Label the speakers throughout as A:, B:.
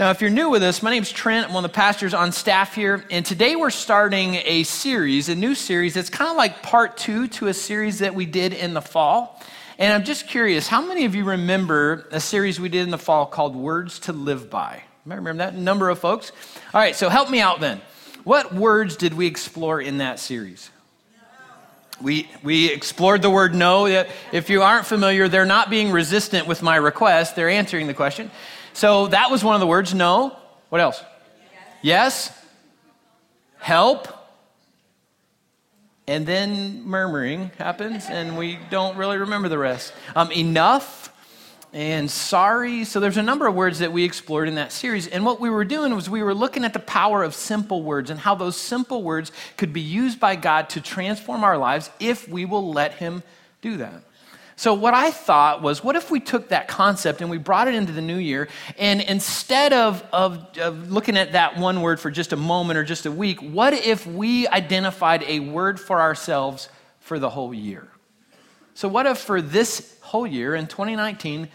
A: Now, if you're new with us, my name's Trent. I'm one of the pastors on staff here. And today we're starting a series, a new series that's kind of like part two to a series that we did in the fall. And I'm just curious, how many of you remember a series we did in the fall called Words to Live By? Remember that number of folks. All right, so help me out then. What words did we explore in that series? We, we explored the word no. If you aren't familiar, they're not being resistant with my request, they're answering the question. So that was one of the words no. What else? Yes. yes. Help. And then murmuring happens, and we don't really remember the rest. Um, enough and sorry. So there's a number of words that we explored in that series. And what we were doing was we were looking at the power of simple words and how those simple words could be used by God to transform our lives if we will let Him do that. So, what I thought was, what if we took that concept and we brought it into the new year, and instead of, of, of, looking at that one word for just a moment or just a week, what if we identified a word for ourselves for the whole year? So, what if for this whole year in 2019,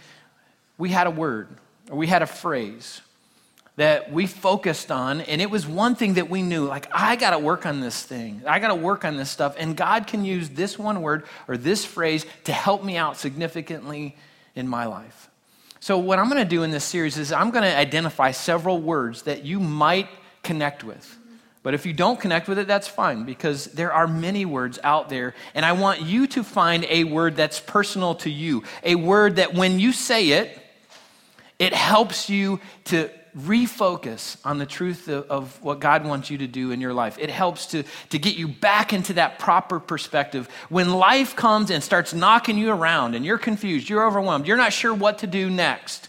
A: we had a word or we had a phrase that we focused on, and it was one thing that we knew like, I got to work on this thing. I got to work on this stuff. And God can use this one word or this phrase to help me out significantly in my life. So, what I'm going to do in this series is I'm going to identify several words that you might connect with. But if you don't connect with it, that's fine because there are many words out there. And I want you to find a word that's personal to you, a word that when you say it, it helps you to refocus on the truth of, of, what God wants you to do in your life. It helps to, to get you back into that proper perspective. When life comes and starts knocking you around and you're confused, you're overwhelmed, you're not sure what to do next,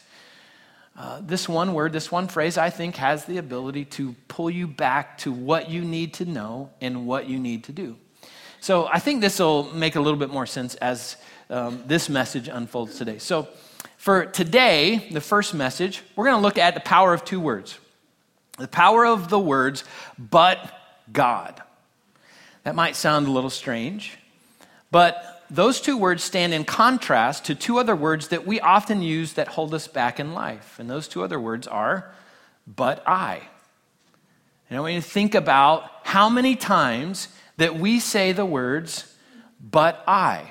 A: uh, this one word, this one phrase, I think has the ability to pull you back to what you need to know and what you need to do. So I think this will make a little bit more sense as um, this message unfolds today. So, for today, the first message, we're going to look at the power of two words the power of the words, but God. That might sound a little strange, but those two words stand in contrast to two other words that we often use that hold us back in life. And those two other words are, but I. And I want you to think about how many times that we say the words, but I.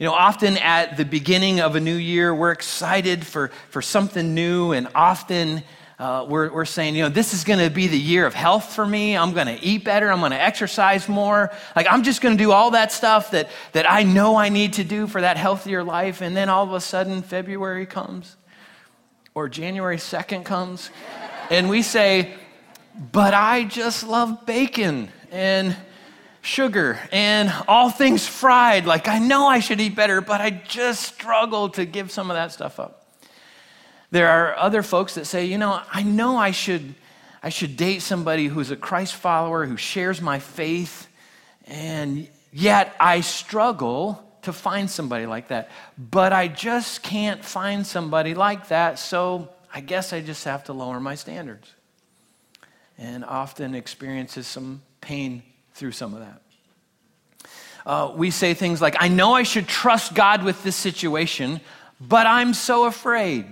A: You know, often at the beginning of a new year, we're excited for, for something new, and often uh, we're, we're saying, you know, this is going to be the year of health for me. I'm going to eat better. I'm going to exercise more. Like, I'm just going to do all that stuff that, that I know I need to do for that healthier life. And then all of a sudden, February comes, or January 2nd comes, and we say, but I just love bacon. And sugar and all things fried. Like, I know I should eat better, but I just struggle to give some of that stuff up. There are other folks that say, you know, I know I should, I should date somebody who's a Christ follower, who shares my faith, and yet I struggle to find somebody like that. But I just can't find somebody like that, so I guess I just have to lower my standards. And often experiences some pain through some of that. Uh, we say things like, I know I should trust God with this situation, but I'm so afraid.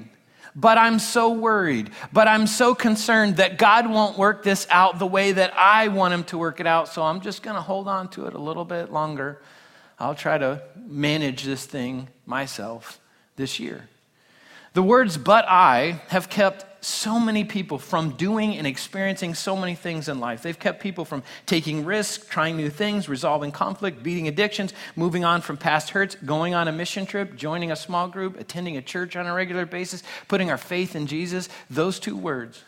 A: But I'm so worried. But I'm so concerned that God won't work this out the way that I want Him to work it out. So I'm just going to hold on to it a little bit longer. I'll try to manage this thing myself this year. The words, but I, have kept so many people from doing and experiencing so many things in life. They've kept people from taking risks, trying new things, resolving conflict, beating addictions, moving on from past hurts, going on a mission trip, joining a small group, attending a church on a regular basis, putting our faith in Jesus. Those two words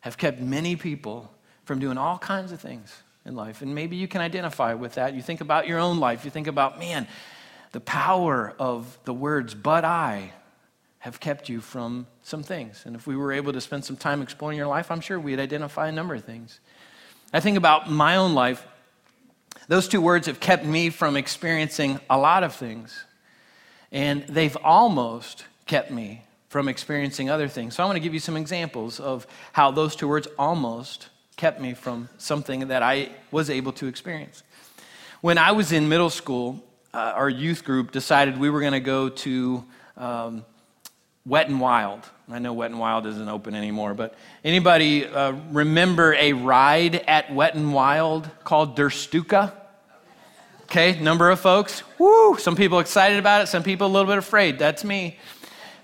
A: have kept many people from doing all kinds of things in life. And maybe you can identify with that. You think about your own life. You think about, man, the power of the words, but I have kept you from some things. And if we were able to spend some time exploring your life, I'm sure we'd identify a number of things. I think about my own life. Those two words have kept me from experiencing a lot of things. And they've almost kept me from experiencing other things. So I want to give you some examples of how those two words almost kept me from something that I was able to experience. When I was in middle school, uh, our youth group decided we were going to go to um, Wet and Wild. I know Wet and Wild isn't open anymore, but anybody uh, remember a ride at Wet and Wild called Der Stuka? Okay, number of folks. Woo! Some people excited about it, some people a little bit afraid. That's me.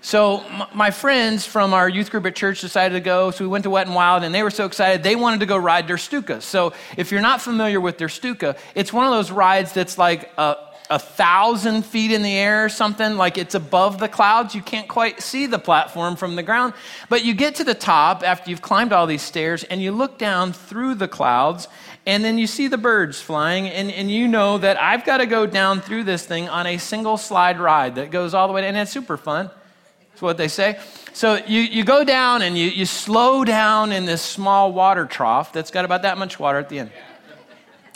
A: So my friends from our youth group at church decided to go. So we went to Wet and Wild, and they were so excited they wanted to go ride Der Stuka. So if you're not familiar with Der Stuka, it's one of those rides that's like a a thousand feet in the air or something, like it's above the clouds. You can't quite see the platform from the ground. But you get to the top after you've climbed all these stairs and you look down through the clouds and then you see the birds flying and, and you know that I've got to go down through this thing on a single slide ride that goes all the way, and it's super fun. That's what they say. So you, you go down and you, you slow down in this small water trough that's got about that much water at the end.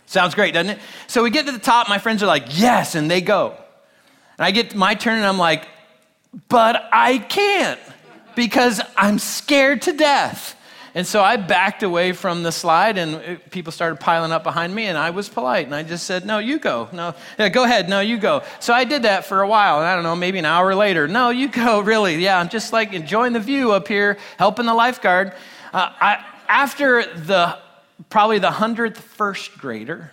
A: Sounds great, doesn't it? So we get to the top, my friends are like, yes, and they go. And I get my turn and I'm like, but I can't because I'm scared to death. And so I backed away from the slide, and people started piling up behind me, and I was polite, and I just said, "No, you go. No, yeah, go ahead. No, you go." So I did that for a while, and I don't know, maybe an hour later, "No, you go. Really? Yeah, I'm just like enjoying the view up here, helping the lifeguard." Uh, I, after the probably the hundredth first grader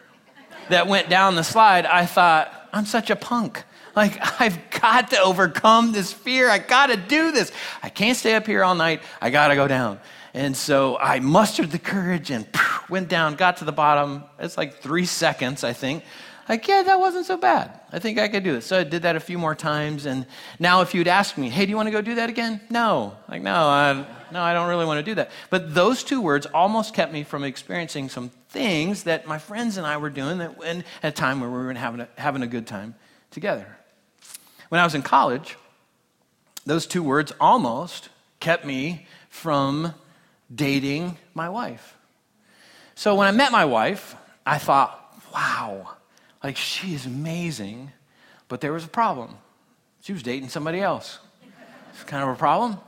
A: that went down the slide, I thought, I'm such a punk. Like, I've got to overcome this fear. I got to do this. I can't stay up here all night. I got to go down. And so I mustered the courage and went down, got to the bottom. It's like three seconds, I think. Like, yeah, that wasn't so bad. I think I could do it. So I did that a few more times. And now, if you'd ask me, hey, do you want to go do that again? No. Like, no, I, no, I don't really want to do that. But those two words almost kept me from experiencing some things that my friends and I were doing that, at a time where we were having a, having a good time together. When I was in college, those two words almost kept me from dating my wife. So when I met my wife, I thought, wow, like she is amazing, but there was a problem. She was dating somebody else. It's kind of a problem.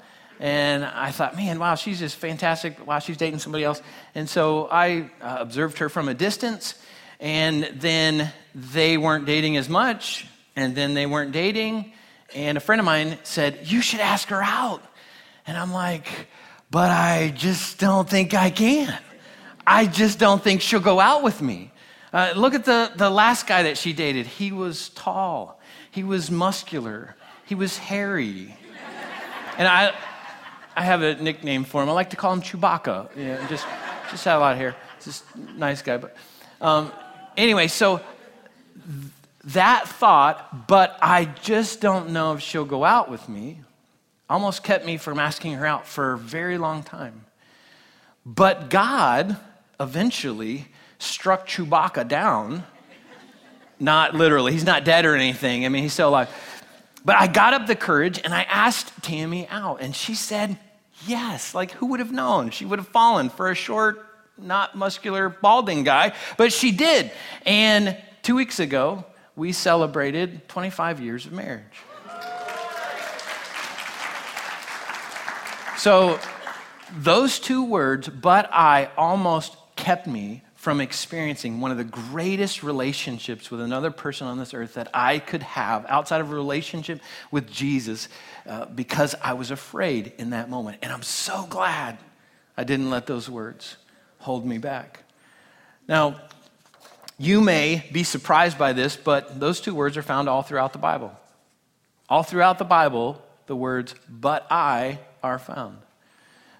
A: And I thought, man, wow, she's just fantastic. Wow, she's dating somebody else. And so I uh, observed her from a distance. And then they weren't dating as much. And then they weren't dating. And a friend of mine said, You should ask her out. And I'm like, But I just don't think I can. I just don't think she'll go out with me. Uh, look at the, the last guy that she dated. He was tall, he was muscular, he was hairy. And I, I have a nickname for him. I like to call him Chewbacca. Yeah, just, just had a lot of hair. Just nice guy. But um, anyway, so th- that thought, but I just don't know if she'll go out with me, almost kept me from asking her out for a very long time. But God eventually struck Chewbacca down. Not literally, he's not dead or anything. I mean, he's still alive. But I got up the courage and I asked Tammy out, and she said yes. Like, who would have known? She would have fallen for a short, not muscular, balding guy, but she did. And two weeks ago, we celebrated 25 years of marriage. So, those two words, but I, almost kept me from experiencing one of the greatest relationships with another person on this earth that I could have outside of a relationship with Jesus uh, because I was afraid in that moment. And I'm so glad I didn't let those words hold me back. Now, you may be surprised by this, but those two words are found all throughout the Bible. All throughout the Bible, the words, but I, are found.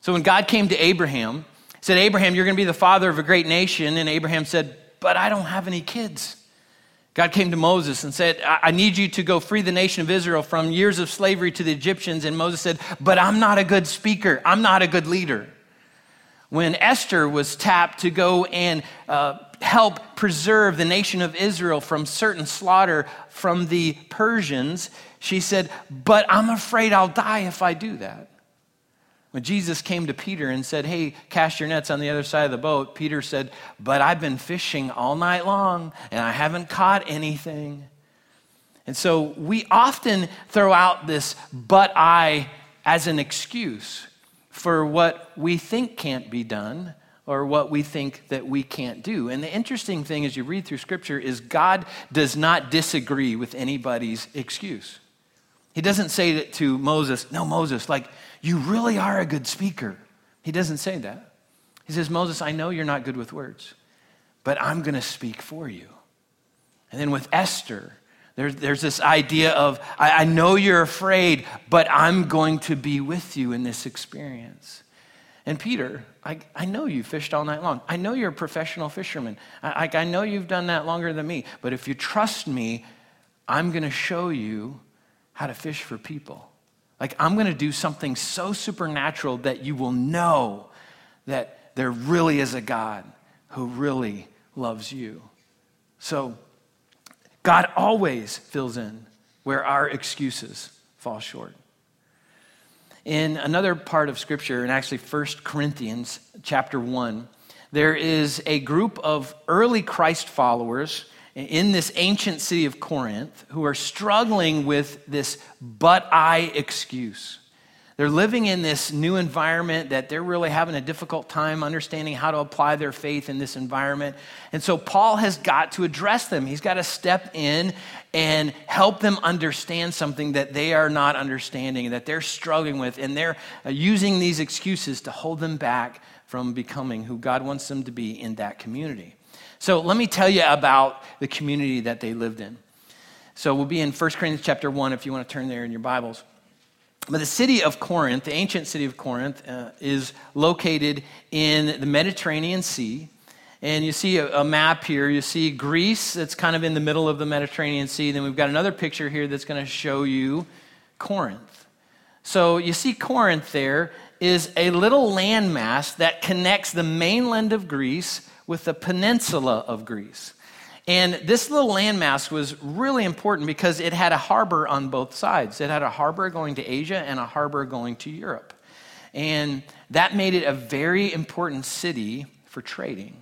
A: So when God came to Abraham, said, Abraham, you're going to be the father of a great nation. And Abraham said, But I don't have any kids. God came to Moses and said, I need you to go free the nation of Israel from years of slavery to the Egyptians. And Moses said, But I'm not a good speaker. I'm not a good leader. When Esther was tapped to go and uh, help preserve the nation of Israel from certain slaughter from the Persians, she said, But I'm afraid I'll die if I do that. When Jesus came to Peter and said, Hey, cast your nets on the other side of the boat, Peter said, But I've been fishing all night long and I haven't caught anything. And so we often throw out this but I as an excuse for what we think can't be done or what we think that we can't do. And the interesting thing as you read through scripture is God does not disagree with anybody's excuse. He doesn't say to Moses, no, Moses, like, you really are a good speaker. He doesn't say that. He says, Moses, I know you're not good with words, but I'm going to speak for you. And then with Esther, there's, there's this idea of, I, I know you're afraid, but I'm going to be with you in this experience. And Peter, I, I know you fished all night long. I know you're a professional fisherman. I, I, I know you've done that longer than me. But if you trust me, I'm going to show you how to fish for people. Like, I'm going to do something so supernatural that you will know that there really is a God who really loves you. So, God always fills in where our excuses fall short. In another part of Scripture, in actually 1 Corinthians chapter 1, there is a group of early Christ followers in this ancient city of Corinth who are struggling with this but I excuse. They're living in this new environment that they're really having a difficult time understanding how to apply their faith in this environment. And so Paul has got to address them. He's got to step in and help them understand something that they are not understanding, that they're struggling with, and they're uh, using these excuses to hold them back from becoming who God wants them to be in that community. So let me tell you about the community that they lived in. So we'll be in 1 Corinthians chapter 1 if you want to turn there in your Bibles. But the city of Corinth, the ancient city of Corinth, uh, is located in the Mediterranean Sea. And you see a, a, map here. You see Greece, that's kind of in the middle of the Mediterranean Sea. Then we've got another picture here that's going to show you Corinth. So you see Corinth there is a little landmass that connects the mainland of Greece with the peninsula of Greece. And this little landmass was really important because it had a harbor on both sides. It had a harbor going to Asia and a harbor going to Europe. And that made it a very important city for trading.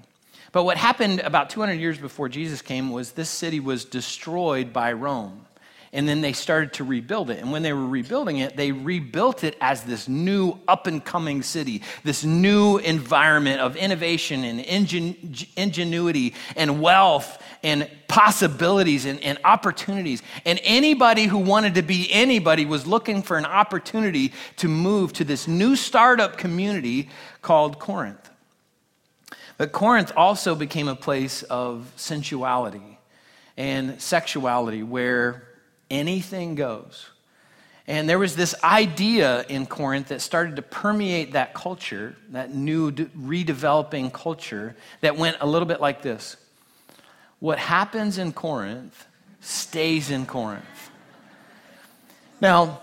A: But what happened about 200 years before Jesus came was this city was destroyed by Rome and then they started to rebuild it. And when they were rebuilding it, they rebuilt it as this new up and coming city, this new environment of innovation and ingen- ingenuity and wealth and possibilities and, and opportunities. And anybody who wanted to be anybody was looking for an opportunity to move to this new startup community called Corinth. But Corinth also became a place of sensuality and sexuality where anything goes. And there was this idea in Corinth that started to permeate that culture, that new redeveloping culture, that went a little bit like this What happens in Corinth stays in Corinth. Now,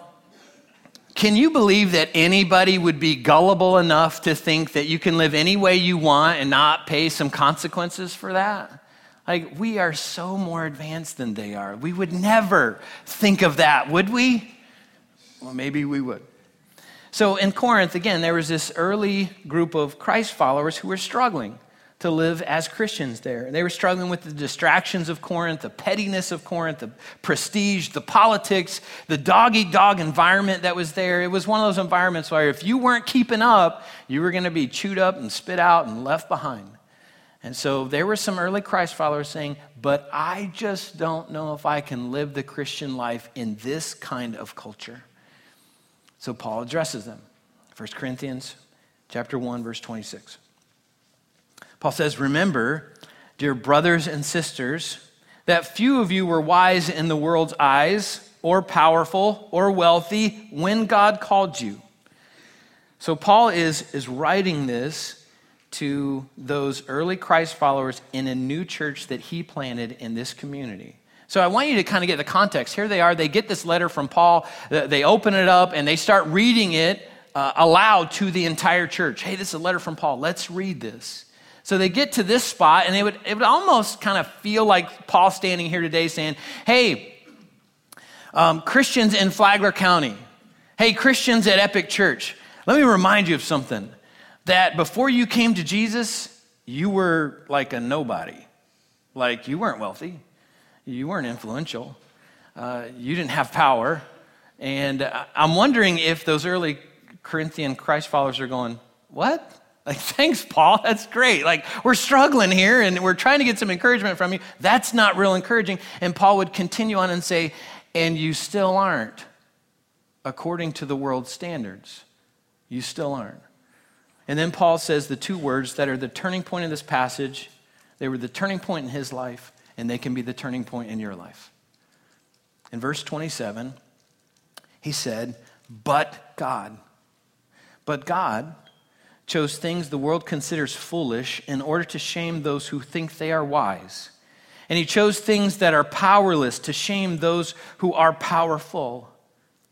A: can you believe that anybody would be gullible enough to think that you can live any way you want and not pay some consequences for that? Like, we are so more advanced than they are. We would never think of that, would we? Well, maybe we would. So in Corinth, again, there was this early group of Christ followers who were struggling to live as Christians there. They were struggling with the distractions of Corinth, the pettiness of Corinth, the prestige, the politics, the dog eat dog environment that was there. It was one of those environments where if you weren't keeping up, you were going to be chewed up and spit out and left behind. And so there were some early Christ followers saying, But I just don't know if I can live the Christian life in this kind of culture. So Paul addresses them. 1 Corinthians chapter 1 verse 26. Paul says, "Remember, dear brothers and sisters, that few of you were wise in the world's eyes or powerful or wealthy when God called you." So Paul is is writing this to those early Christ followers in a new church that he planted in this community. So I want you to kind of get the context. Here they are, they get this letter from Paul, they open it up, and they start reading it uh, aloud to the entire church. Hey, this is a letter from Paul. Let's read this. So they get to this spot, and it would, it would almost kind of feel like Paul standing here today saying, Hey, um, Christians in Flagler County, hey, Christians at Epic Church, let me remind you of something that before you came to Jesus, you were like a nobody. Like you weren't wealthy, you weren't influential, uh, you didn't have power. And I'm wondering if those early Corinthian Christ followers are going, What? Like, thanks, Paul. That's great. Like, we're struggling here and we're trying to get some encouragement from you. That's not real encouraging. And Paul would continue on and say, And you still aren't. according to the world's standards. You still aren't. And then Paul says the two words that are the turning point of this passage. They were the turning point in his life, and they can be the turning point in your life. In verse 27, he said, But God. But God chose things the world considers foolish in order to shame those who think they are wise. And he chose things that are powerless to shame those who are powerful.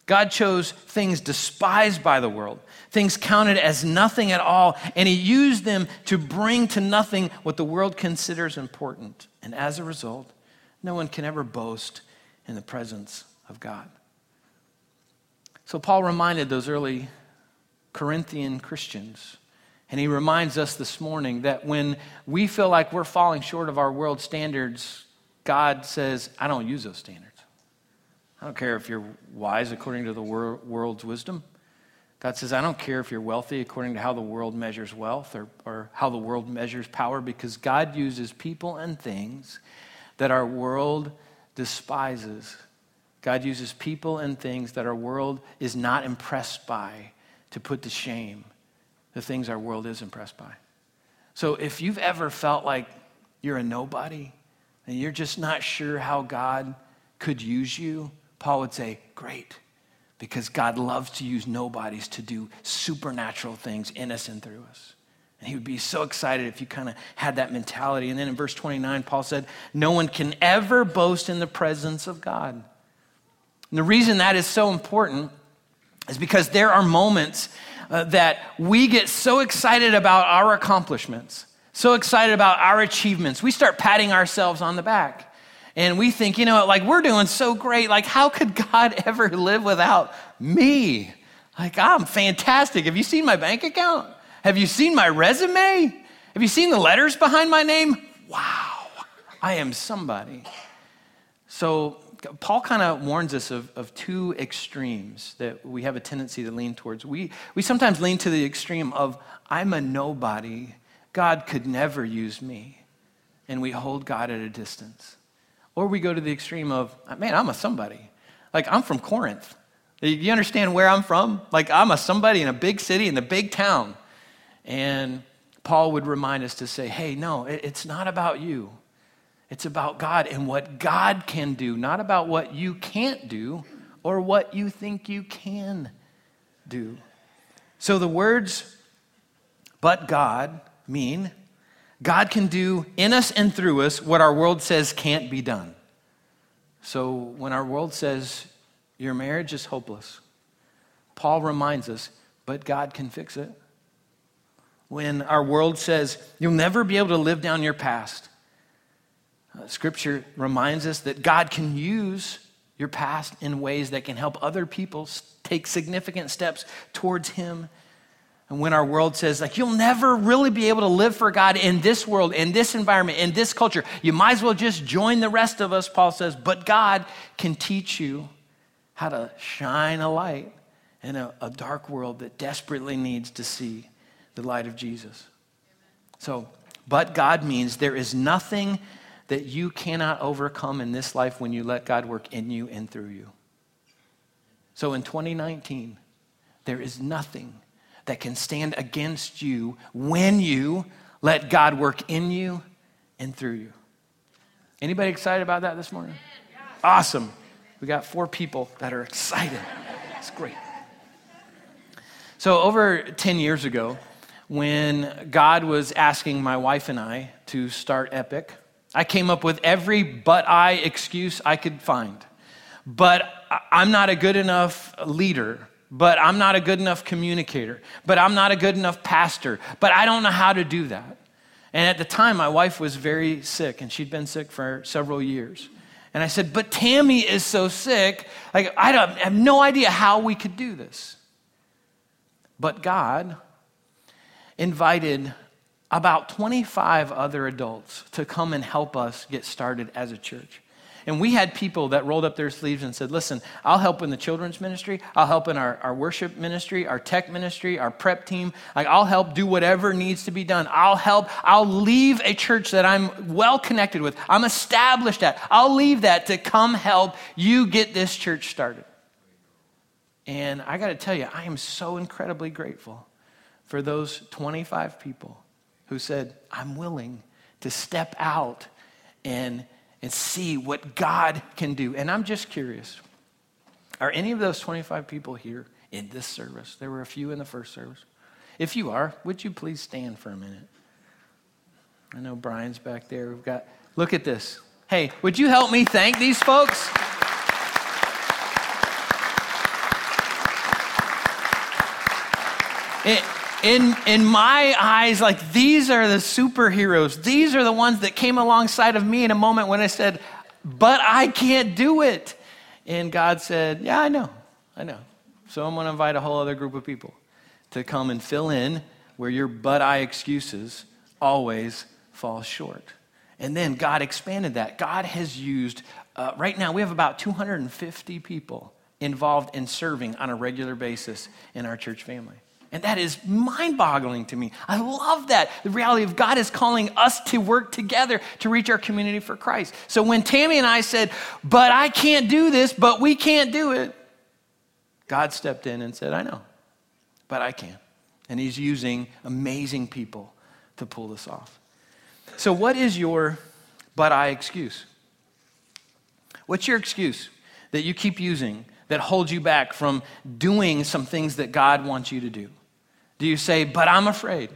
A: God chose things despised by the world, things counted as nothing at all, and he used them to bring to nothing what the world considers important. And as a result, no one can ever boast in the presence of God. So Paul reminded those early Corinthian Christians, and he reminds us this morning that when we feel like we're falling short of our world standards, God says, I don't use those standards. I don't care if you're wise according to the wor- world's wisdom. God says, I don't care if you're wealthy according to how the world measures wealth or, or how the world measures power, because God uses people and things that our world despises. God uses people and things that our world is not impressed by to put to shame the things our world is impressed by. So if you've ever felt like you're a nobody and you're just not sure how God could use you, Paul would say, Great, because God loves to use nobodies to do supernatural things in us and through us. And he would be so excited if you kind of had that mentality. And then in verse 29, Paul said, No one can ever boast in the presence of God. And the reason that is so important is because there are moments uh, that we get so excited about our accomplishments, so excited about our achievements, we start patting ourselves on the back and we think, you know, what, like we're doing so great. Like, how could God ever live without me? Like, I'm fantastic. Have you seen my bank account? Have you seen my resume? Have you seen the letters behind my name? Wow, I am somebody. So, Paul kind of warns us of, of two extremes that we have a tendency to lean towards. We, we sometimes lean to the extreme of, I'm a nobody. God could never use me. And we hold God at a distance. Or we go to the extreme of, uh, man, I'm a somebody. Like, I'm from Corinth. You understand where I'm from? Like, I'm a somebody in a big city, in a big town. And Paul would remind us to say, hey, no, it's not about you. It's about God and what God can do, not about what you can't do or what you think you can do. So the words, but God, mean God can do in us and through us what our world says can't be done. So when our world says your marriage is hopeless, Paul reminds us, but God can fix it. When our world says you'll never be able to live down your past, uh, Scripture reminds us that God can use your past in ways that can help other people take significant steps towards Him and when our world says, like, you'll never really be able to live for God in this world, in this environment, in this culture, you might as well just join the rest of us, Paul says. But God can teach you how to shine a light in a, a dark world that desperately needs to see the light of Jesus. So, but God means there is nothing that you cannot overcome in this life when you let God work in you and through you. So in 2019, there is nothing that can stand against you when you let God work in you and through you. Anybody excited about that this morning? Awesome. We got four people that are excited. It's great. So, over 10 years ago, when God was asking my wife and I to start Epic, I came up with every but I excuse I could find. But I'm not a good enough leader but I'm not a good enough communicator, but I'm not a good enough pastor, but I don't know how to do that. And at the time, my wife was very sick, and she'd been sick for several years. And I said, But Tammy is so sick, like, I, don't, I have no idea how we could do this. But God invited about 25 other adults to come and help us get started as a church. And we had people that rolled up their sleeves and said, Listen, I'll help in the children's ministry. I'll help in our, our worship ministry, our tech ministry, our prep team. Like, I'll help do whatever needs to be done. I'll help. I'll leave a church that I'm well connected with, I'm established at. I'll leave that to come help you get this church started. And I got to tell you, I am so incredibly grateful for those 25 people who said, I'm willing to step out and, and see what God can do. And I'm just curious are any of those 25 people here in this service? There were a few in the first service. If you are, would you please stand for a minute? I know Brian's back there. We've got, look at this. Hey, would you help me thank these folks? In, in my eyes, like these are the superheroes. These are the ones that came alongside of me in a moment when I said, But I can't do it. And God said, Yeah, I know. I know. So I'm going to invite a whole other group of people to come and fill in where your but I excuses always fall short. And then God expanded that. God has used, uh, right now, we have about 250 people involved in serving on a regular basis in our church family. And that is mind boggling to me. I love that. The reality of God is calling us to work together to reach our community for Christ. So when Tammy and I said, But I can't do this, but we can't do it, God stepped in and said, I know, but I can. And He's using amazing people to pull this off. So, what is your but I excuse? What's your excuse that you keep using that holds you back from doing some things that God wants you to do? Do you say, but I'm afraid,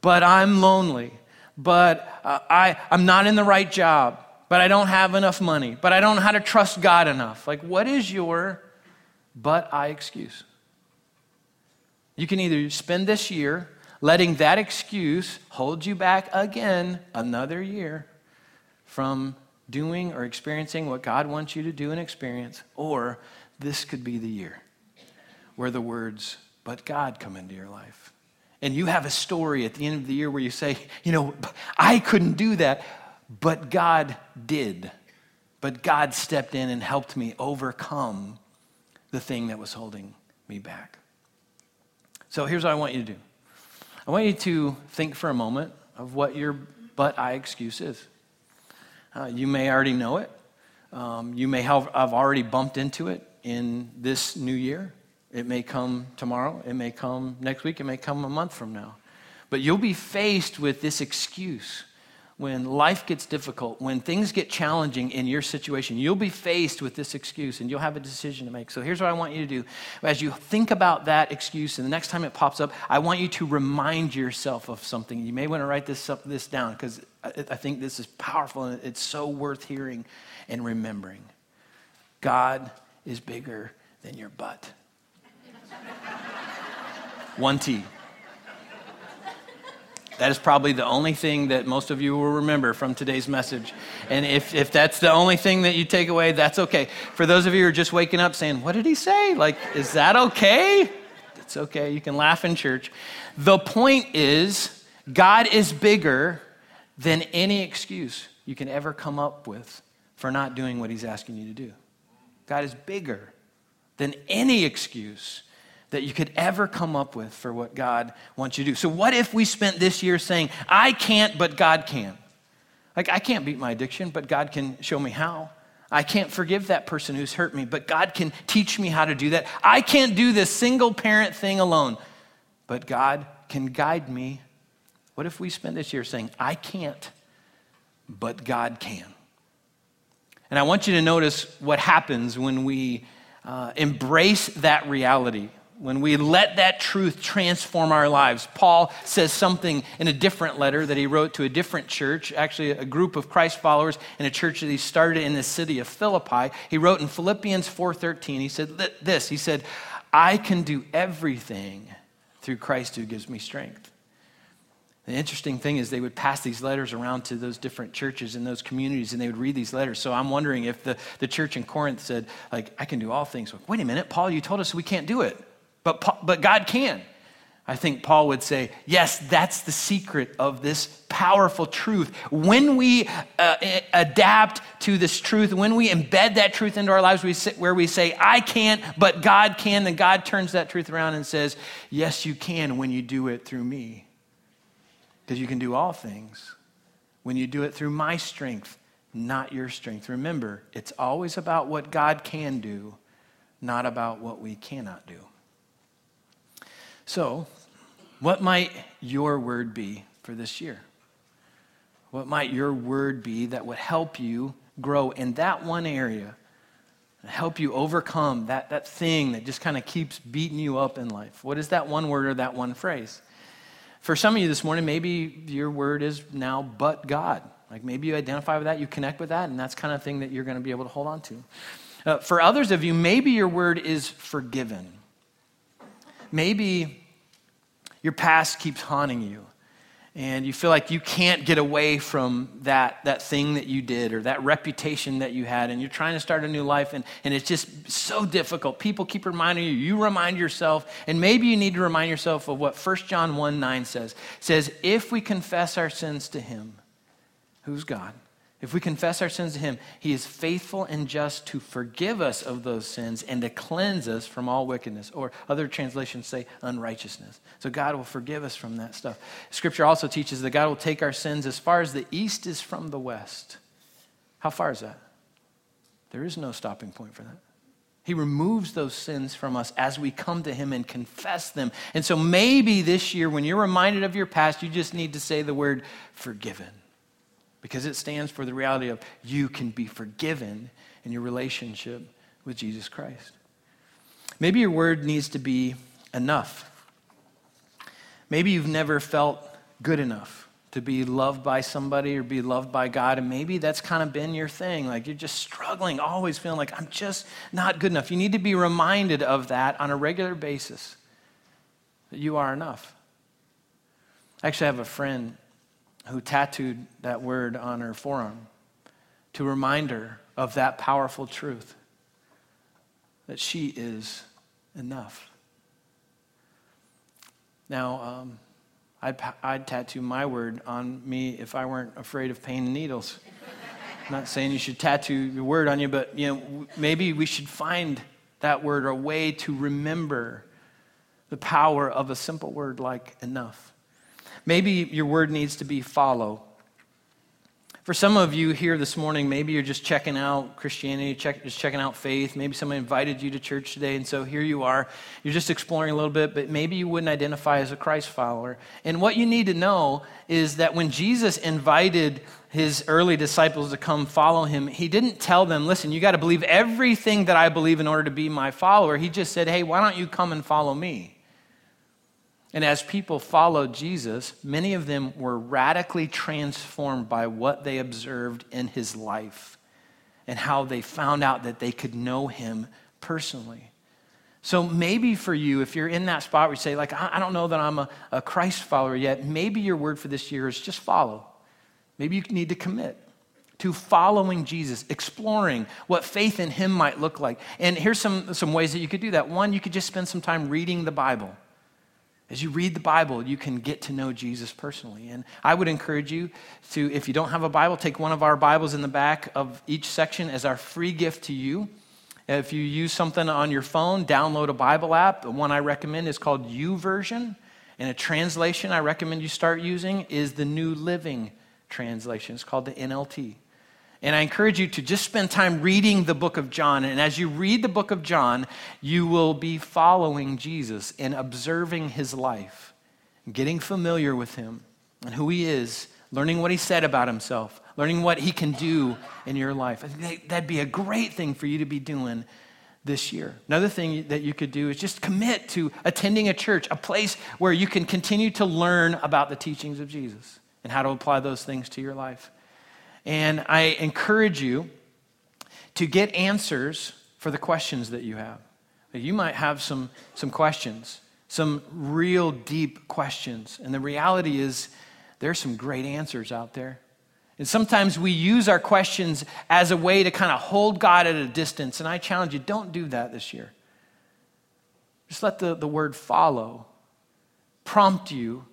A: but I'm lonely, but uh, I, I'm not in the right job, but I don't have enough money, but I don't know how to trust God enough? Like, what is your but I excuse? You can either spend this year letting that excuse hold you back again another year from doing or experiencing what God wants you to do and experience, or this could be the year where the words but God come into your life. And you have a story at the end of the year where you say, you know, I couldn't do that, but God did. But God stepped in and helped me overcome the thing that was holding me back. So here's what I want you to do I want you to think for a moment of what your but I excuse is. Uh, you may already know it. Um, you may have, I've already bumped into it in this new year. It may come tomorrow, it may come next week, it may come a month from now. But you'll be faced with this excuse when life gets difficult, when things get challenging in your situation, you'll be faced with this excuse and you'll have a decision to make. So here's what I want you to do. As you think about that excuse and the next time it pops up, I want you to remind yourself of something. You may want to write this, up, this down because I think this is powerful and it's so worth hearing and remembering. God is bigger than your butt. One T. That is probably the only thing that most of you will remember from today's message. And if, if that's the only thing that you take away, that's okay. For those of you who are just waking up saying, What did he say? Like, is that okay? It's okay. You can laugh in church. The point is, God is bigger than any excuse you can ever come up with for not doing what he's asking you to do. God is bigger than any excuse that you could ever come up with for what God wants you to do. So, what if we spent this year saying, I can't, but God can? Like, I can't beat my addiction, but God can show me how. I can't forgive that person who's hurt me, but God can teach me how to do that. I can't do this single parent thing alone, but God can guide me. What if we spend this year saying, I can't, but God can? And I want you to notice what happens when we uh, embrace that reality when we let that truth transform our lives. Paul says something in a different letter that he wrote to a different church, actually a group of Christ followers in a church that he started in the city of Philippi. He wrote in Philippians 4:13, he said this, he said, "I can do everything through Christ who gives me strength." The interesting thing is they would pass these letters around to those different churches in those communities and they would read these letters. So I'm wondering if the, the church in Corinth said, like, I can do all things. Wait a minute, Paul, you told us we can't do it but, but God can. I think Paul would say, yes, that's the secret of this powerful truth. When we uh, adapt to this truth, when we embed that truth into our lives, we sit where we say, I can't, but God can, then God turns that truth around and says, yes, you can when you do it through me. Because you can do all things when you do it through my strength, not your strength. Remember, it's always about what God can do, not about what we cannot do. So, what might your word be for this year? What might your word be that would help you grow in that one area, help you overcome that, that thing that just kind of keeps beating you up in life? What is that one word or that one phrase? For some of you this morning, maybe your word is now but God. Like maybe you identify with that, you connect with that, and that's kind of thing that you're going to be able to hold on to. Uh, for others of you, maybe your word is forgiven. Maybe your past keeps haunting you and you feel like you can't get away from that, that thing that you did or that reputation that you had and you're trying to start a new life and, and it's just so difficult. People keep reminding you you remind yourself and maybe you need to remind yourself of what 1 john 1 9 says. It says if we confess our sins to him who's god if we confess our sins to him, he is faithful and just to forgive us of those sins and to cleanse us from all wickedness. Or other translations say unrighteousness. So God will forgive us from that stuff. Scripture also teaches that God will take our sins as far as the east is from the west. How far is that? There is no stopping point for that. He removes those sins from us as we come to Him and confess them. And so maybe this year, when you're reminded of your past, you just need to say the word forgiven because it stands for the reality of you can be forgiven in your relationship with Jesus Christ. Maybe your word needs to be enough. Maybe you've never felt good enough to be loved by somebody or be loved by God, and maybe that's kind of been your thing. Like you're just struggling, always feeling like I'm just not good enough. You need to be reminded of that on a regular basis that you are enough. I actually have a friend who tattooed that word on her forearm to remind her of that powerful truth that she is enough. Now, um, I'd, I'd tattoo my word on me if I weren't afraid of pain and needles. I'm not saying you should tattoo your word on you, but you know, maybe we should find that word or a way to remember the power of a simple word like enough. Maybe your word needs to be follow. For some of you here this morning, maybe you're just checking out Christianity, check, just checking out faith. Maybe someone invited you to church today, and so here you are. You're just exploring a little bit, but maybe you wouldn't identify as a Christ follower. And what you need to know is that when Jesus invited his early disciples to come follow him, he didn't tell them, listen, you got to believe everything that I believe in order to be my follower. He just said, hey, why don't you come and follow me? And as people followed Jesus, many of them were radically transformed by what they observed in his life and how they found out that they could know him personally. So maybe for you, if you're in that spot where you say, like, I don't know that I'm a, a Christ follower yet, maybe your word for this year is just follow. Maybe you need to commit to following Jesus, exploring what faith in him might look like. And here's some, some ways that you could do that. One, you could just spend some time reading the Bible. As you read the Bible, you can get to know Jesus personally. And I would encourage you to, if you don't have a Bible, take one of our Bibles in the back of each section as our free gift to you. If you use something on your phone, download a Bible app. The one I recommend is called YouVersion. And a translation I recommend you start using is the New Living Translation. It's called the NLT. And I encourage you to just spend time reading the book of John. And as you read the book of John, you will be following Jesus and observing his life, getting familiar with him and who he is, learning what he said about himself, learning what he can do in your life. I think that'd be a great thing for you to be doing this year. Another thing that you could do is just commit to attending a church, a place where you can continue to learn about the teachings of Jesus and how to apply those things to your life. And I encourage you to get answers for the questions that you have. You might have some, some questions, some real deep questions. And the reality is, there's some great answers out there. And sometimes we use our questions as a way to kind of hold God at a distance. And I challenge you, don't do that this year. Just let the, the word follow prompt you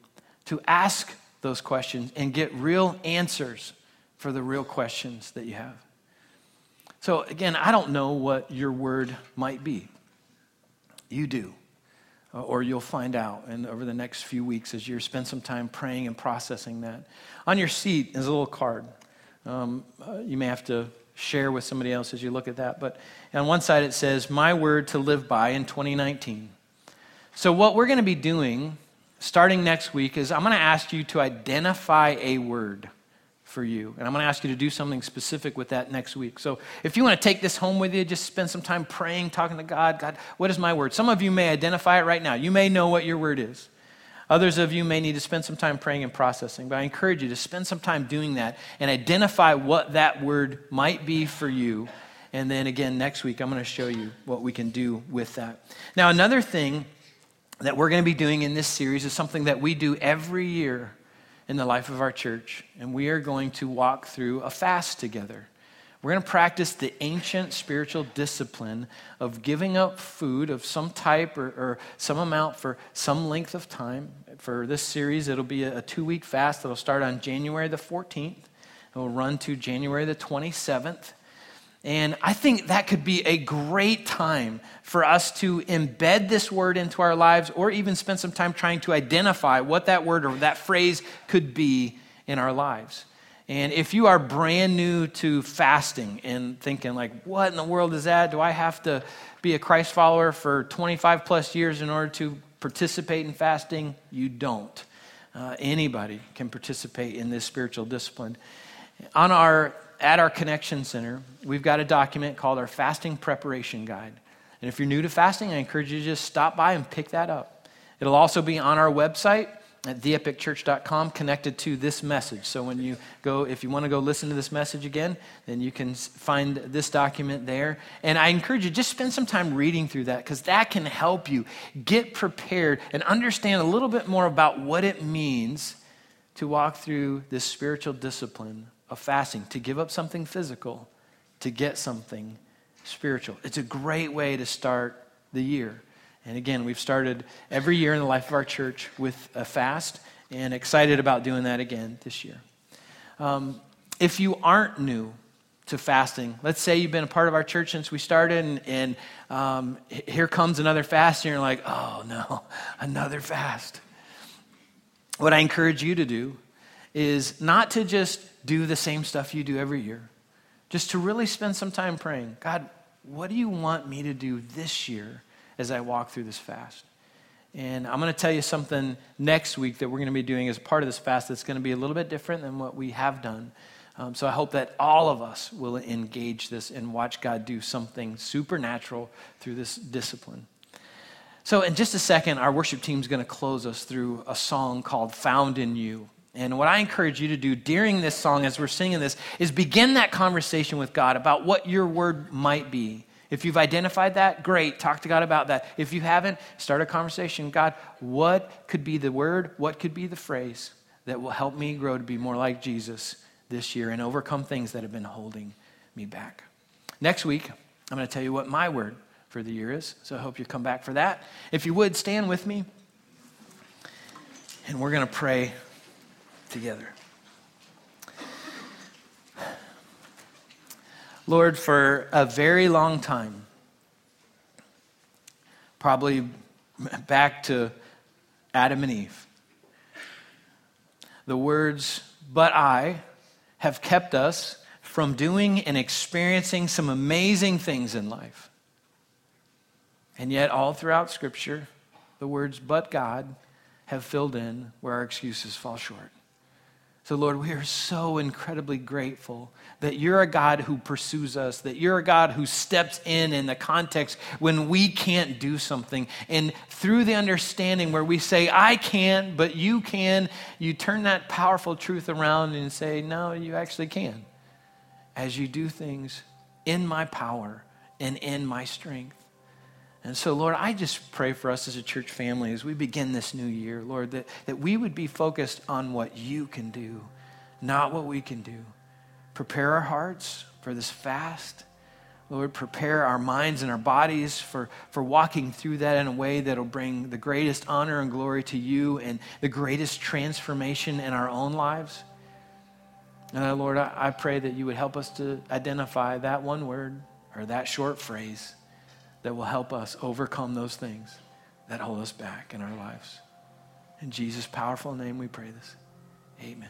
A: to ask those questions and get real answers for the real questions that you have. So, again, I don't know what your word might be. You do. Uh, or you'll find out and over the next few weeks as you spend some time praying and processing that. On your seat is a little card. Um, uh, you may have to share with somebody else as you look at that. But on one side it says, My word to live by in 2019. So, what we're going to be doing starting next week is I'm going to ask you to identify a word for you. And I'm going to ask you to do something specific with that next week. So if you want to take this home with you, just spend some time praying, talking to God. God, what is my word? Some of you may identify it right now. You may know what your word is. Others of you may need to spend some time praying and processing, but I encourage you to spend some time doing that and identify what that word might be for you. And then again, next week, I'm going to show you what we can do with that. Now, another thing that we're going to be doing in this series is something that we do every year in the life of our church, and we are going to walk through a fast together. We're going to practice the ancient spiritual discipline of giving up food of some type or, or some amount for some length of time. For this series, it'll be a, a two week fast that'll start on January the 14th. It will run to January the 27th. And I think that could be a great time for us to embed this word into our lives or even spend some time trying to identify what that word or that phrase could be in our lives. And if you are brand new to fasting and thinking, like, what in the world is that? Do I have to be a Christ follower for 25 plus years in order to participate in fasting? You don't. Uh, anybody can participate in this spiritual discipline. On our at our Connection Center, we've got a document called our Fasting Preparation Guide. And if you're new to fasting, I encourage you to just stop by and pick that up. It'll also be on our website at theepicchurch.com connected to this message. So when you go, if you want to go listen to this message again, then you can find this document there. And I encourage you, just spend some time reading through that because that can help you get prepared and understand a little bit more about what it means to walk through this spiritual discipline of fasting, to give up something physical to get something spiritual. It's a great way to start the year. And again, we've started every year in the life of our church with a fast and excited about doing that again this year. Um, if you aren't new to fasting, let's say you've been a part of our church since we started, and, and um, here comes another fast, and you're like, oh no, another fast. What I encourage you to do is not to just do the same stuff you do every year. Just to really spend some time praying God, what do you want me to do this year as I walk through this fast? And I'm going to tell you something next week that we're going to be doing as part of this fast that's going to be a little bit different than what we have done. Um, so I hope that all of us will engage this and watch God do something supernatural through this discipline. So, in just a second, our worship team is going to close us through a song called Found in You. And what I encourage you to do during this song, as we're singing this, is begin that conversation with God about what your word might be. If you've identified that, great, talk to God about that. If you haven't, start a conversation. God, what could be the word? What could be the phrase that will help me grow to be more like Jesus this year and overcome things that have been holding me back? Next week, I'm going to tell you what my word for the year is. So I hope you come back for that. If you would, stand with me. And we're going to pray together. Lord, for a very long time, probably back to Adam and Eve, the words, but I, have kept us from doing and experiencing some amazing things in life. And yet, all throughout Scripture, the words, but God, have filled in where our excuses fall short. So, Lord, we are so incredibly grateful that you're a God who pursues us, that you're a God who steps in in the context when we can't do something. And through the understanding where we say, I can't, but you can, you turn that powerful truth around and say, No, you actually can. As you do things in my power and in my strength. And so, Lord, I just pray for us as a church family as we begin this new year, Lord, that, that we would be focused on what you can do, not what we can do. Prepare our hearts for this fast. Lord, prepare our minds and our bodies for, for walking through that in a way that will bring the greatest honor and glory to you and the greatest transformation in our own lives. And uh, Lord, I, I pray that you would help us to identify that one word or that short phrase that will help us overcome those things that hold us back in our lives. In Jesus' powerful name, we pray this. Amen.